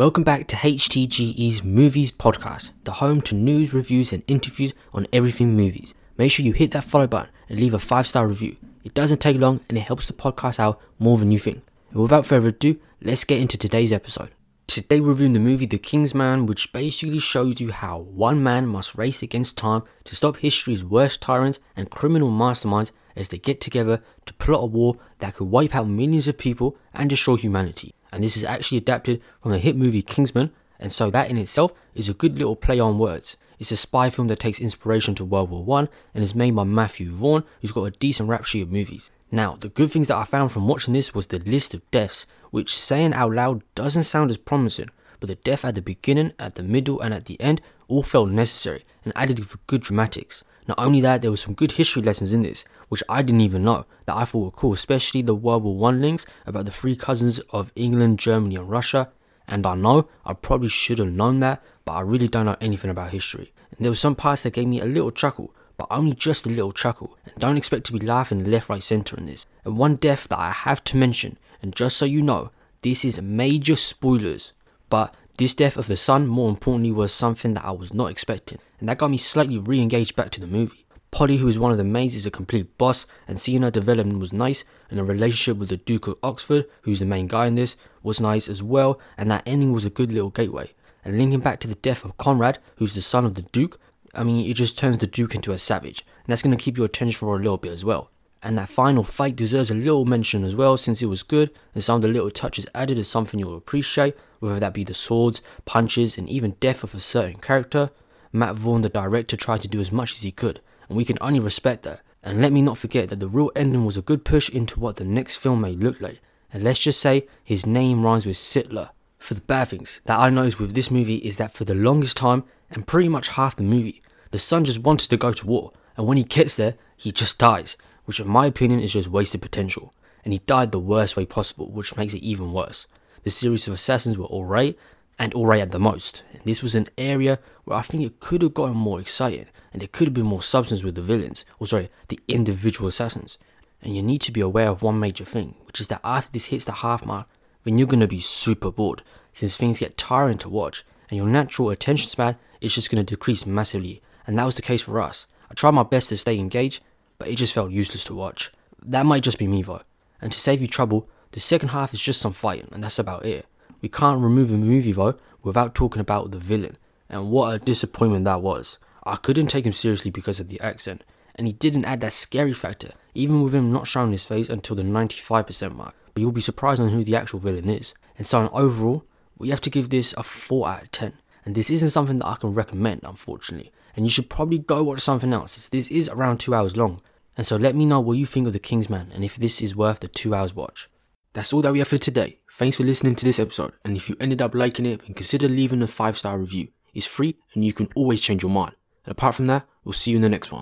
Welcome back to HTGE's Movies Podcast, the home to news, reviews, and interviews on everything movies. Make sure you hit that follow button and leave a five star review. It doesn't take long and it helps the podcast out more than you think. And without further ado, let's get into today's episode. Today, we're reviewing the movie The King's Man, which basically shows you how one man must race against time to stop history's worst tyrants and criminal masterminds as they get together to plot a war that could wipe out millions of people and destroy humanity. And this is actually adapted from the hit movie Kingsman, and so that in itself is a good little play on words. It's a spy film that takes inspiration to World War One and is made by Matthew Vaughn, who's got a decent rap sheet of movies. Now, the good things that I found from watching this was the list of deaths, which saying out loud doesn't sound as promising, but the death at the beginning, at the middle, and at the end all felt necessary and added for good dramatics. Not only that, there were some good history lessons in this, which I didn't even know, that I thought were cool, especially the World War One links about the three cousins of England, Germany, and Russia. And I know I probably should have known that, but I really don't know anything about history. And there were some parts that gave me a little chuckle, but only just a little chuckle, and don't expect to be laughing left, right, centre in this. And one death that I have to mention, and just so you know, this is major spoilers, but this death of the son, more importantly, was something that I was not expecting, and that got me slightly re engaged back to the movie. Polly, who is one of the maids, is a complete boss, and seeing her development was nice, and the relationship with the Duke of Oxford, who's the main guy in this, was nice as well, and that ending was a good little gateway. And linking back to the death of Conrad, who's the son of the Duke, I mean, it just turns the Duke into a savage, and that's going to keep your attention for a little bit as well. And that final fight deserves a little mention as well, since it was good, and some of the little touches added is something you'll appreciate, whether that be the swords, punches, and even death of a certain character. Matt Vaughn, the director, tried to do as much as he could, and we can only respect that. And let me not forget that the real ending was a good push into what the next film may look like. And let's just say his name rhymes with Sittler. For the bad things that I noticed with this movie is that for the longest time, and pretty much half the movie, the son just wanted to go to war, and when he gets there, he just dies, which in my opinion is just wasted potential. And he died the worst way possible, which makes it even worse. The series of assassins were alright, and alright at the most. And this was an area where I think it could have gotten more exciting, and there could have been more substance with the villains, or sorry, the individual assassins. And you need to be aware of one major thing, which is that after this hits the half mark, then you're gonna be super bored, since things get tiring to watch, and your natural attention span is just gonna decrease massively and that was the case for us. I tried my best to stay engaged, but it just felt useless to watch. That might just be me though. And to save you trouble, the second half is just some fighting, and that's about it. We can't remove a movie though without talking about the villain, and what a disappointment that was. I couldn't take him seriously because of the accent, and he didn't add that scary factor, even with him not showing his face until the 95% mark. But you'll be surprised on who the actual villain is. And so, overall, we have to give this a 4 out of 10. And this isn't something that I can recommend, unfortunately and you should probably go watch something else this is around two hours long. And so let me know what you think of The King's Man and if this is worth the two hours watch. That's all that we have for today. Thanks for listening to this episode, and if you ended up liking it, then consider leaving a 5 star review. It's free and you can always change your mind. And apart from that, we'll see you in the next one.